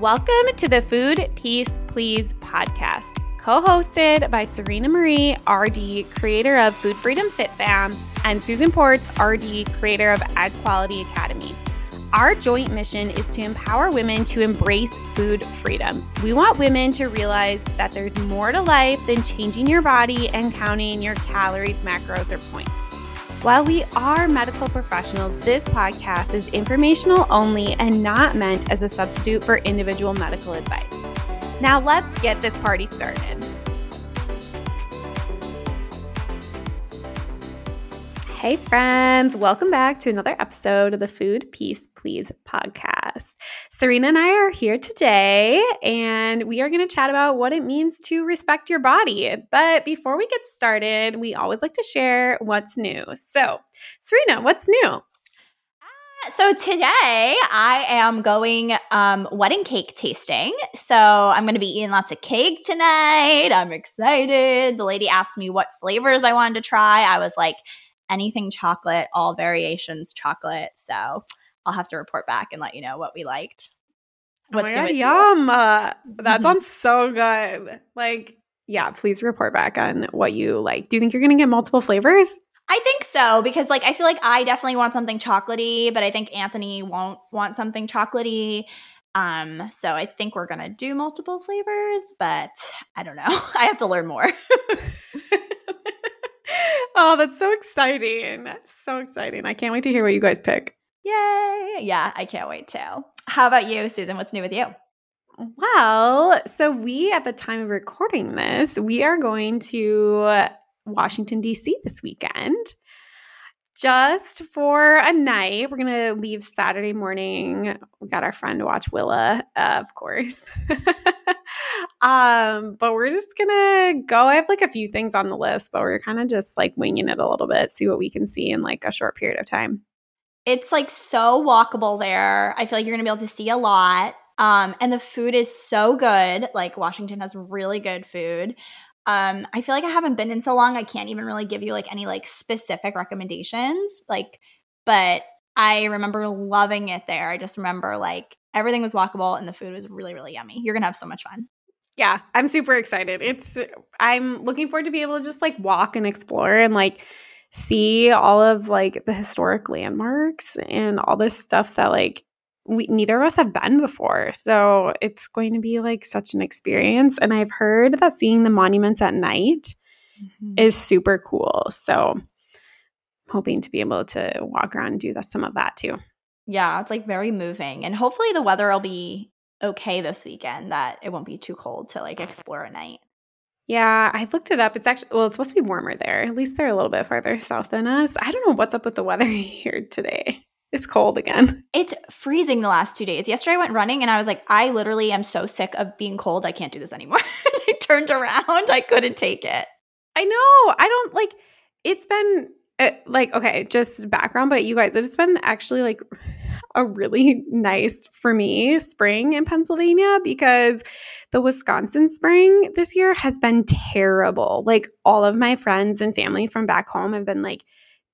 Welcome to the Food Peace Please podcast, co hosted by Serena Marie, RD, creator of Food Freedom Fit Fam, and Susan Ports, RD, creator of Egg Quality Academy. Our joint mission is to empower women to embrace food freedom. We want women to realize that there's more to life than changing your body and counting your calories, macros, or points. While we are medical professionals, this podcast is informational only and not meant as a substitute for individual medical advice. Now, let's get this party started. Hey, friends, welcome back to another episode of the Food Peace Please podcast. Serena and I are here today, and we are going to chat about what it means to respect your body. But before we get started, we always like to share what's new. So, Serena, what's new? Uh, so today I am going um, wedding cake tasting. So I'm going to be eating lots of cake tonight. I'm excited. The lady asked me what flavors I wanted to try. I was like, anything chocolate, all variations chocolate. So I'll have to report back and let you know what we liked. Oh What's oh God, yum! Uh, that sounds so good. Like, yeah, please report back on what you like. Do you think you're gonna get multiple flavors? I think so because like I feel like I definitely want something chocolatey, but I think Anthony won't want something chocolatey. Um, so I think we're gonna do multiple flavors, but I don't know. I have to learn more. oh, that's so exciting. That's so exciting. I can't wait to hear what you guys pick. Yay. Yeah, I can't wait too. How about you, Susan? What's new with you? Well, so we, at the time of recording this, we are going to Washington, D.C. this weekend just for a night. We're going to leave Saturday morning. We got our friend to watch Willa, uh, of course. um, but we're just to go. I have like a few things on the list, but we're kind of just like winging it a little bit, see what we can see in like a short period of time. It's like so walkable there. I feel like you're to be able to see a lot. Um, and the food is so good. Like Washington has really good food. Um, I feel like I haven't been in so long. I can't even really give you like any like specific recommendations. Like, but I remember loving it there. I just remember like everything was walkable and the food was really, really yummy. You're gonna have so much fun. Yeah, I'm super excited. It's I'm looking forward to be able to just like walk and explore and like see all of like the historic landmarks and all this stuff that like we neither of us have been before. So it's going to be like such an experience. And I've heard that seeing the monuments at night mm-hmm. is super cool. So I'm hoping to be able to walk around and do that, some of that too. Yeah, it's like very moving. And hopefully the weather will be okay this weekend, that it won't be too cold to like explore at night. Yeah, I looked it up. It's actually well, it's supposed to be warmer there. At least they're a little bit farther south than us. I don't know what's up with the weather here today. It's cold again. It's freezing the last two days. Yesterday I went running and I was like, I literally am so sick of being cold. I can't do this anymore. I turned around. I couldn't take it. I know. I don't like it's been uh, like okay, just background, but you guys, it's been actually like a really nice for me spring in Pennsylvania because the Wisconsin spring this year has been terrible. Like all of my friends and family from back home have been like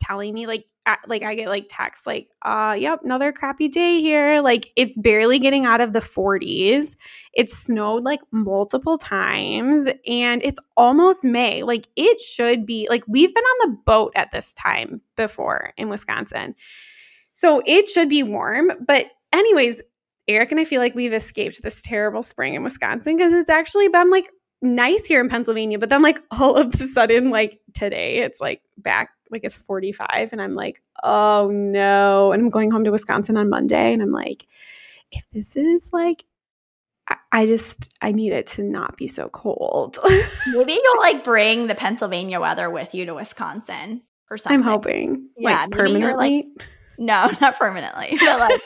telling me like like I get like texts like, uh, yep, another crappy day here. Like it's barely getting out of the 40s. It snowed like multiple times and it's almost May. Like it should be like we've been on the boat at this time before in Wisconsin. So it should be warm. But anyways, Eric and I feel like we've escaped this terrible spring in Wisconsin because it's actually been like nice here in Pennsylvania. But then like all of a sudden, like today, it's like back like it's 45 and I'm like, oh no. And I'm going home to Wisconsin on Monday and I'm like, if this is like I, just I need it to not be so cold. Maybe you'll like bring the Pennsylvania weather with you to Wisconsin or something. I'm hoping. Yeah, like permanently. Like, no, not permanently. But like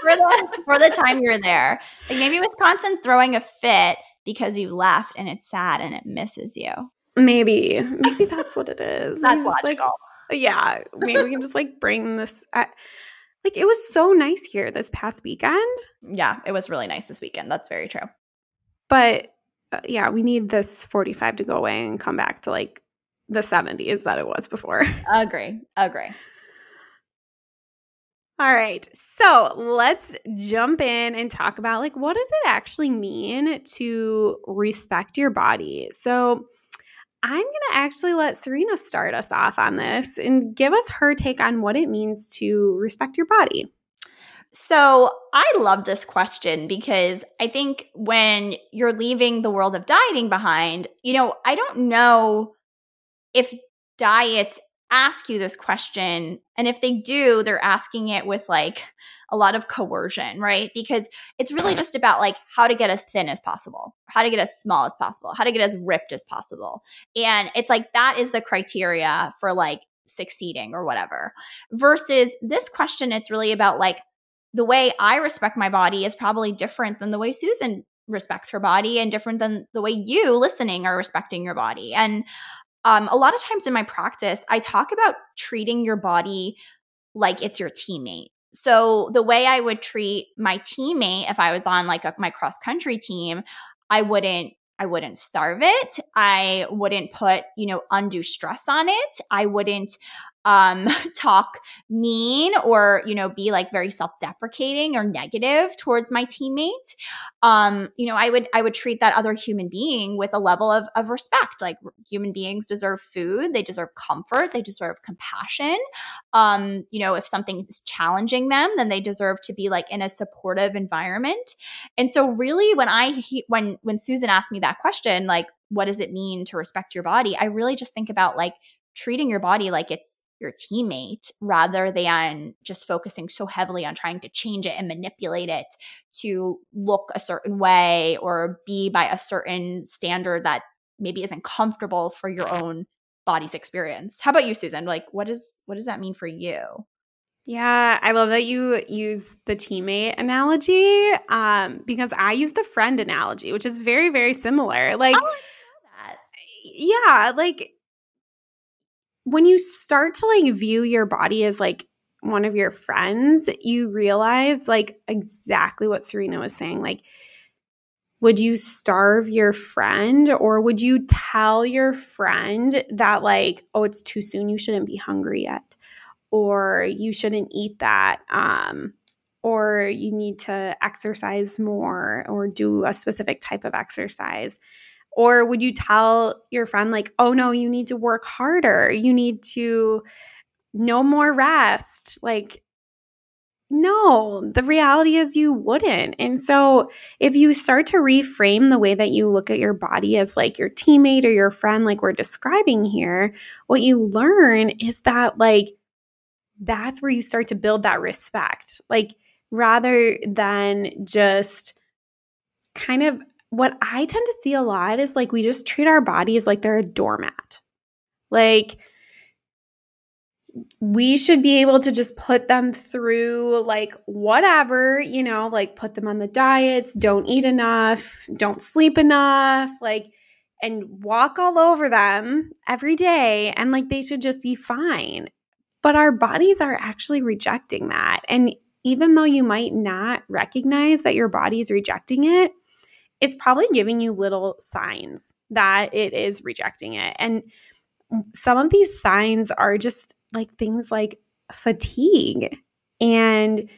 for the for the time you're there. Like maybe Wisconsin's throwing a fit because you left and it's sad and it misses you. Maybe. Maybe that's what it is. that's logical. Like, yeah. Maybe we can just like bring this. At, like it was so nice here this past weekend. Yeah, it was really nice this weekend. That's very true. But uh, yeah, we need this 45 to go away and come back to like the 70s that it was before. Agree. Agree. All right. So let's jump in and talk about like what does it actually mean to respect your body? So I'm going to actually let Serena start us off on this and give us her take on what it means to respect your body. So I love this question because I think when you're leaving the world of dieting behind, you know, I don't know if diets ask you this question. And if they do, they're asking it with like a lot of coercion, right? Because it's really just about like how to get as thin as possible, how to get as small as possible, how to get as ripped as possible. And it's like that is the criteria for like succeeding or whatever. Versus this question, it's really about like the way I respect my body is probably different than the way Susan respects her body and different than the way you listening are respecting your body. And um, a lot of times in my practice, I talk about treating your body like it's your teammate. So the way I would treat my teammate if I was on like a, my cross country team, I wouldn't I wouldn't starve it. I wouldn't put, you know, undue stress on it. I wouldn't um talk mean or you know be like very self-deprecating or negative towards my teammate um you know i would i would treat that other human being with a level of of respect like human beings deserve food they deserve comfort they deserve compassion um you know if something is challenging them then they deserve to be like in a supportive environment. And so really when i when when susan asked me that question like what does it mean to respect your body? I really just think about like treating your body like it's your teammate rather than just focusing so heavily on trying to change it and manipulate it to look a certain way or be by a certain standard that maybe isn't comfortable for your own body's experience. How about you Susan? Like what is what does that mean for you? Yeah, I love that you use the teammate analogy um, because I use the friend analogy, which is very, very similar. Like, oh, yeah, like when you start to like view your body as like one of your friends, you realize like exactly what Serena was saying. Like, would you starve your friend or would you tell your friend that, like, oh, it's too soon, you shouldn't be hungry yet, or you shouldn't eat that, um, or you need to exercise more or do a specific type of exercise? Or would you tell your friend, like, oh no, you need to work harder? You need to no more rest? Like, no, the reality is you wouldn't. And so, if you start to reframe the way that you look at your body as like your teammate or your friend, like we're describing here, what you learn is that, like, that's where you start to build that respect. Like, rather than just kind of what I tend to see a lot is like we just treat our bodies like they're a doormat. Like we should be able to just put them through like whatever, you know, like put them on the diets, don't eat enough, don't sleep enough, like and walk all over them every day and like they should just be fine. But our bodies are actually rejecting that. And even though you might not recognize that your body is rejecting it, it's probably giving you little signs that it is rejecting it. And some of these signs are just like things like fatigue and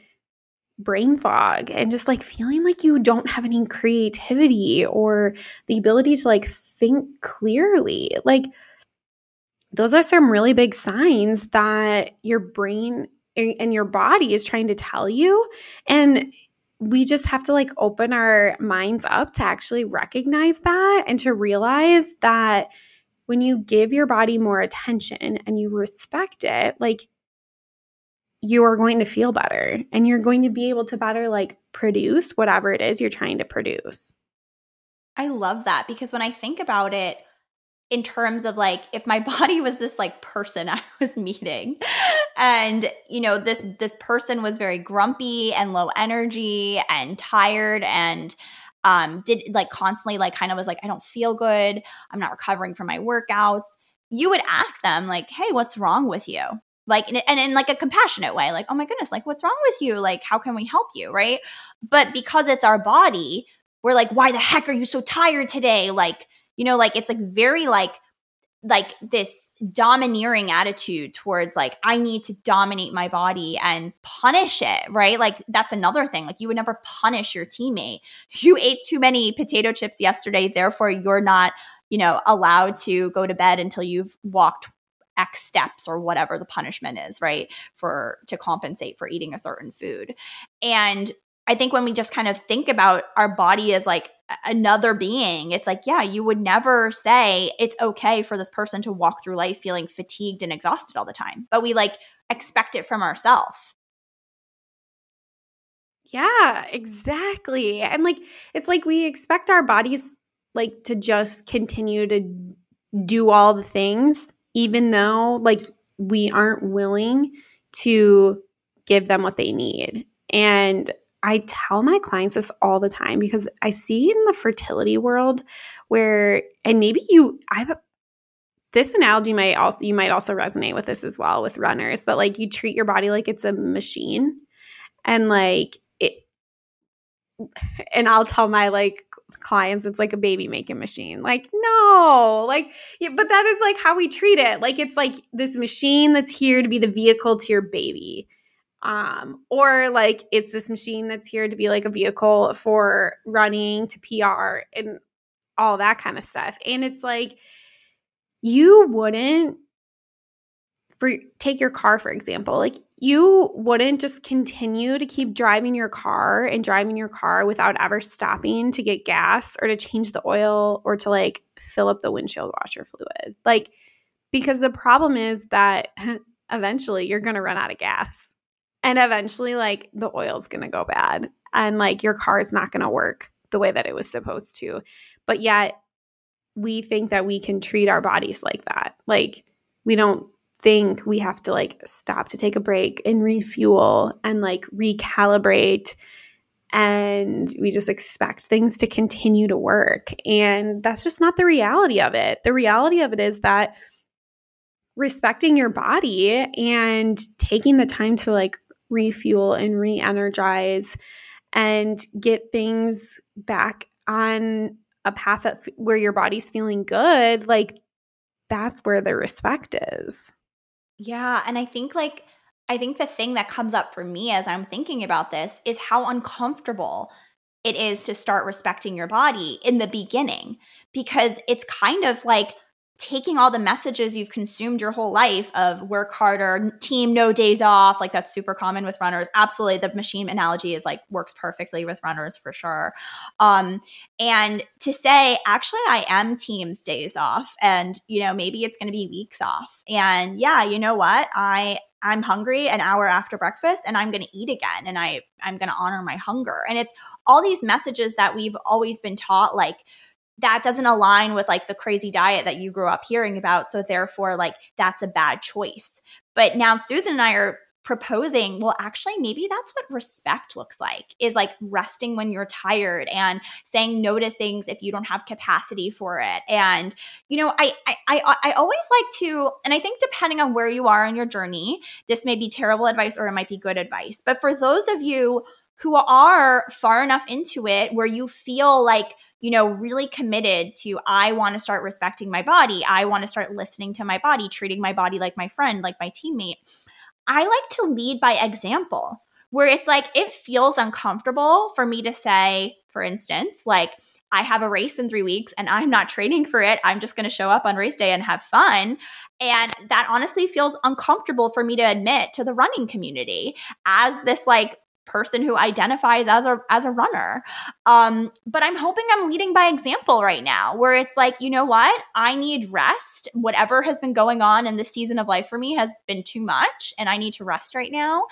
brain fog and just like feeling like you don't have any creativity or the ability to like think clearly. Like those are some really big signs that your brain eh, and your body is trying to tell you. And we just have to like open our minds up to actually recognize that and to realize that when you give your body more attention and you respect it, like you are going to feel better and you're going to be able to better like produce whatever it is you're trying to produce. I love that because when I think about it, in terms of like if my body was this like person I was meeting and you know this this person was very grumpy and low energy and tired and um did like constantly like kind of was like I don't feel good. I'm not recovering from my workouts. You would ask them like hey what's wrong with you? Like and in like a compassionate way like oh my goodness like what's wrong with you? Like how can we help you? Right? But because it's our body we're like why the heck are you so tired today? Like you know like it's like very like like this domineering attitude towards like I need to dominate my body and punish it, right? Like that's another thing. Like you would never punish your teammate. You ate too many potato chips yesterday, therefore you're not, you know, allowed to go to bed until you've walked X steps or whatever the punishment is, right? For to compensate for eating a certain food. And I think when we just kind of think about our body as like another being, it's like, yeah, you would never say it's okay for this person to walk through life feeling fatigued and exhausted all the time, but we like expect it from ourselves. Yeah, exactly. And like, it's like we expect our bodies like to just continue to do all the things, even though like we aren't willing to give them what they need. And I tell my clients this all the time because I see in the fertility world where, and maybe you, I this analogy might also, you might also resonate with this as well with runners, but like you treat your body like it's a machine and like it, and I'll tell my like clients it's like a baby making machine. Like, no, like, yeah, but that is like how we treat it. Like, it's like this machine that's here to be the vehicle to your baby um, or like it's this machine that's here to be like a vehicle for running to PR and all that kind of stuff. And it's like you wouldn't for take your car for example, like you wouldn't just continue to keep driving your car and driving your car without ever stopping to get gas or to change the oil or to like fill up the windshield washer fluid. Like because the problem is that eventually you're going to run out of gas and eventually like the oil's going to go bad and like your car is not going to work the way that it was supposed to. But yet we think that we can treat our bodies like that. Like we don't think we have to like stop to take a break and refuel and like recalibrate and we just expect things to continue to work. And that's just not the reality of it. The reality of it is that respecting your body and taking the time to like refuel and re energize and get things back on a path of, where your body's feeling good, like that's where the respect is. Yeah. And I think, like, I think the thing that comes up for me as I'm thinking about this is how uncomfortable it is to start respecting your body in the beginning because it's kind of like taking all the messages you've consumed your whole life of work harder, team no days off, like that's super common with runners. Absolutely, the machine analogy is like works perfectly with runners for sure. Um, and to say, actually, I am teams days off, and you know maybe it's going to be weeks off, and yeah, you know what, I I'm hungry an hour after breakfast and I'm going to eat again and I I'm going to honor my hunger. And it's all these messages that we've always been taught like that doesn't align with like the crazy diet that you grew up hearing about. So therefore, like that's a bad choice. But now Susan and I are proposing, well, actually, maybe that's what respect looks like is like resting when you're tired and saying no to things if you don't have capacity for it. And, you know, I, I, I, I always like to, and I think depending on where you are in your journey, this may be terrible advice or it might be good advice. But for those of you who are far enough into it where you feel like you know, really committed to I want to start respecting my body. I want to start listening to my body, treating my body like my friend, like my teammate. I like to lead by example, where it's like it feels uncomfortable for me to say, for instance, like, I have a race in three weeks and I'm not training for it. I'm just going to show up on race day and have fun. And that honestly feels uncomfortable for me to admit to the running community as this like person who identifies as a as a runner. Um, but I'm hoping I'm leading by example right now, where it's like, you know what? I need rest. Whatever has been going on in this season of life for me has been too much, and I need to rest right now.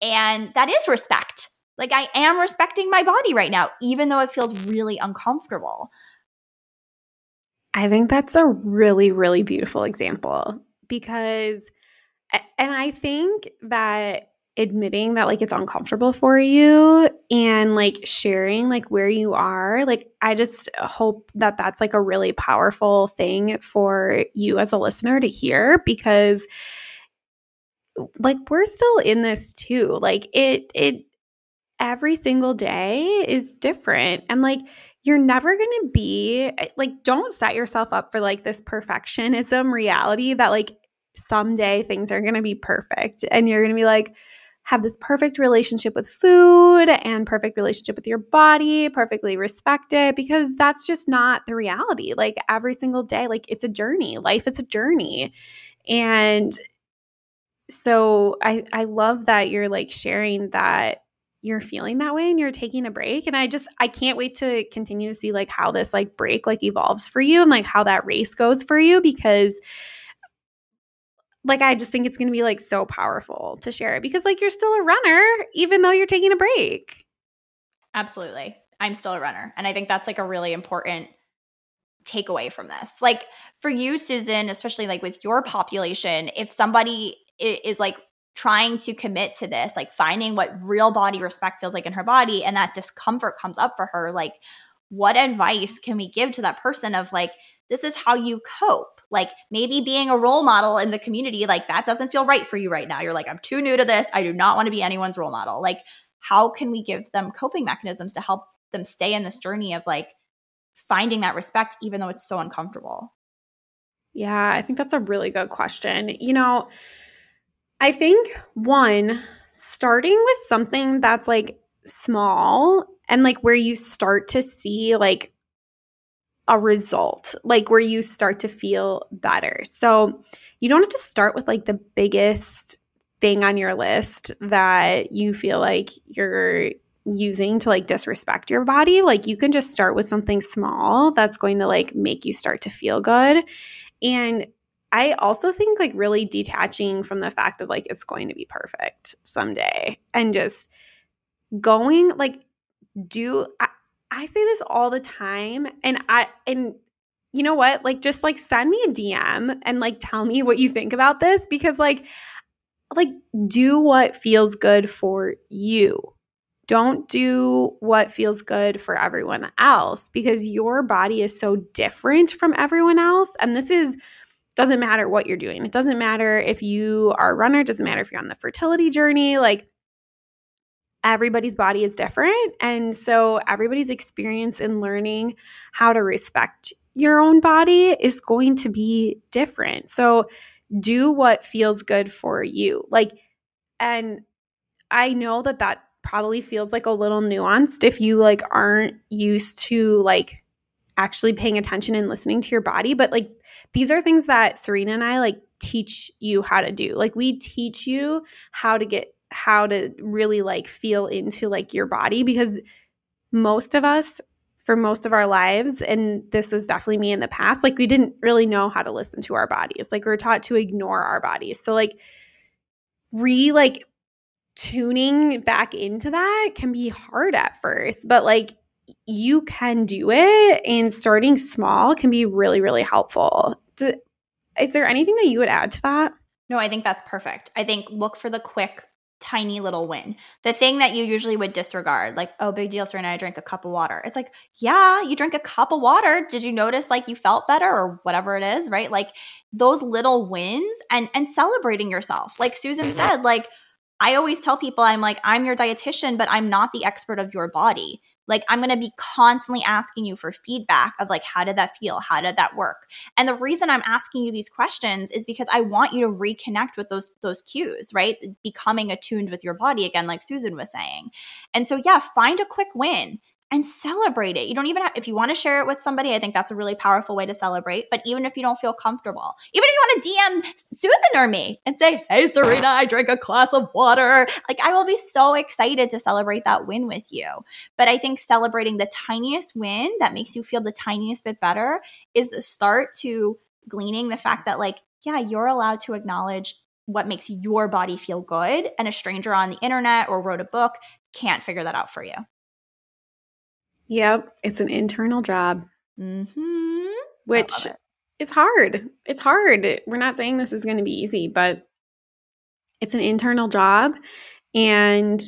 And that is respect. Like I am respecting my body right now, even though it feels really uncomfortable. I think that's a really, really beautiful example because, and I think that admitting that like it's uncomfortable for you and like sharing like where you are like i just hope that that's like a really powerful thing for you as a listener to hear because like we're still in this too. Like it it every single day is different and like you're never going to be eh, like don't set yourself up for like this perfectionism reality that like someday things are going to be perfect and you're going to be like have this perfect relationship with food and perfect relationship with your body, perfectly respect it because that's just not the reality. Like every single day, like it's a journey. Life is a journey. And so I I love that you're like sharing that you're feeling that way and you're taking a break and i just i can't wait to continue to see like how this like break like evolves for you and like how that race goes for you because like I just think it's going to be like so powerful to share it because like you're still a runner even though you're taking a break. Absolutely. I'm still a runner and I think that's like a really important takeaway from this. Like for you Susan, especially like with your population, if somebody is like trying to commit to this, like finding what real body respect feels like in her body and that discomfort comes up for her, like what advice can we give to that person of like this is how you cope. Like maybe being a role model in the community, like that doesn't feel right for you right now. You're like, I'm too new to this. I do not want to be anyone's role model. Like, how can we give them coping mechanisms to help them stay in this journey of like finding that respect, even though it's so uncomfortable? Yeah, I think that's a really good question. You know, I think one, starting with something that's like small and like where you start to see like a result, like where you start to feel better. So you don't have to start with like the biggest thing on your list that you feel like you're using to like disrespect your body. Like you can just start with something small that's going to like make you start to feel good. And I also think like really detaching from the fact of like it's going to be perfect someday and just going like do I, say this all the time and I and you know what? Like just like send me a DM and like tell me what you think about this because like like do what feels good for you. Don't do what feels good for everyone else because your body is so different from everyone else and this is doesn't matter what you're doing. It doesn't matter if you are a runner, it doesn't matter if you're on the fertility journey, like everybody's body is different. And so everybody's experience in learning how to respect your own body is going to be different. So do what feels good for you. Like, and I know that that probably feels like a little nuanced if you like aren't used to like actually paying attention and listening to your body, but like these are things that Serena and I like teach you how to do. Like we teach you how to get how to really like feel into like your body because most of us for most of our lives and this was definitely me in the past like we didn't really know how to listen to our bodies. Like we are taught to ignore our bodies. So like re like tuning back into that can be hard at first but like you can do it and starting small can be really really helpful. Is there anything that you would add to that? No i think that's perfect. I think look for the quick tiny little win. The thing that you usually would disregard, like, oh, big deal, Serena, I drank a cup of water. It's like, yeah, you drank a cup of water. Did you notice like you felt better or whatever it is, right? Like those little wins and and celebrating yourself. Like Susan said, like I always tell people, I'm like, I'm your dietitian, but I'm not the expert of your body like i'm going to be constantly asking you for feedback of like how did that feel? How did that work? And the reason i'm asking you these questions is because i want you to reconnect with those those cues right? Becoming attuned with your body again like susan was saying. And so yeah find a quick win and celebrate it. You don't even have, if you want to share it with somebody, I think that's a really powerful way to celebrate. But even if you don't feel comfortable, even if you want to DM Susan or me and say, Hey, Serena, I drank a glass of water, like I will be so excited to celebrate that win with you. But I think celebrating the tiniest win that makes you feel the tiniest bit better is the start to gleaning the fact that, like, yeah, you're allowed to acknowledge what makes your body feel good. And a stranger on the internet or wrote a book can't figure that out for you. Yep, it's an internal job, mm-hmm. which is hard. It's hard. We're not saying this is going to be easy, but it's an internal job. And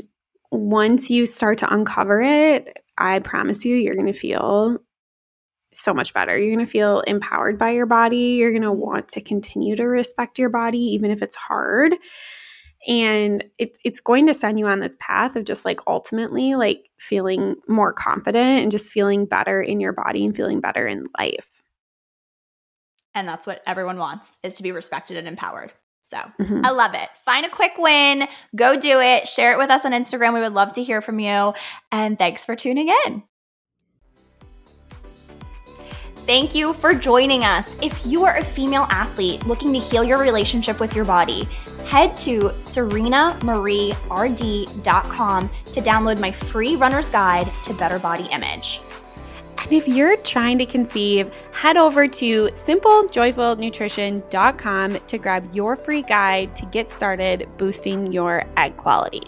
once you start to uncover it, I promise you, you're going to feel so much better. You're going to feel empowered by your body. You're going to want to continue to respect your body, even if it's hard. And it, it's going to send you on this path of just like ultimately like feeling more confident and just feeling better in your body and feeling better in life and that's what everyone wants is to be respected and empowered so mm-hmm. I love it. Find a quick win, go do it, share it with us on Instagram. We would love to hear from you. And thanks for tuning in. Thank you for joining us. If you are a female athlete looking to heal your relationship with your body, head to serenamarierd.com to download my free runner's guide to better body image. And if you're trying to conceive, head over to simplejoyfulnutrition.com to grab your free guide to get started boosting your egg quality.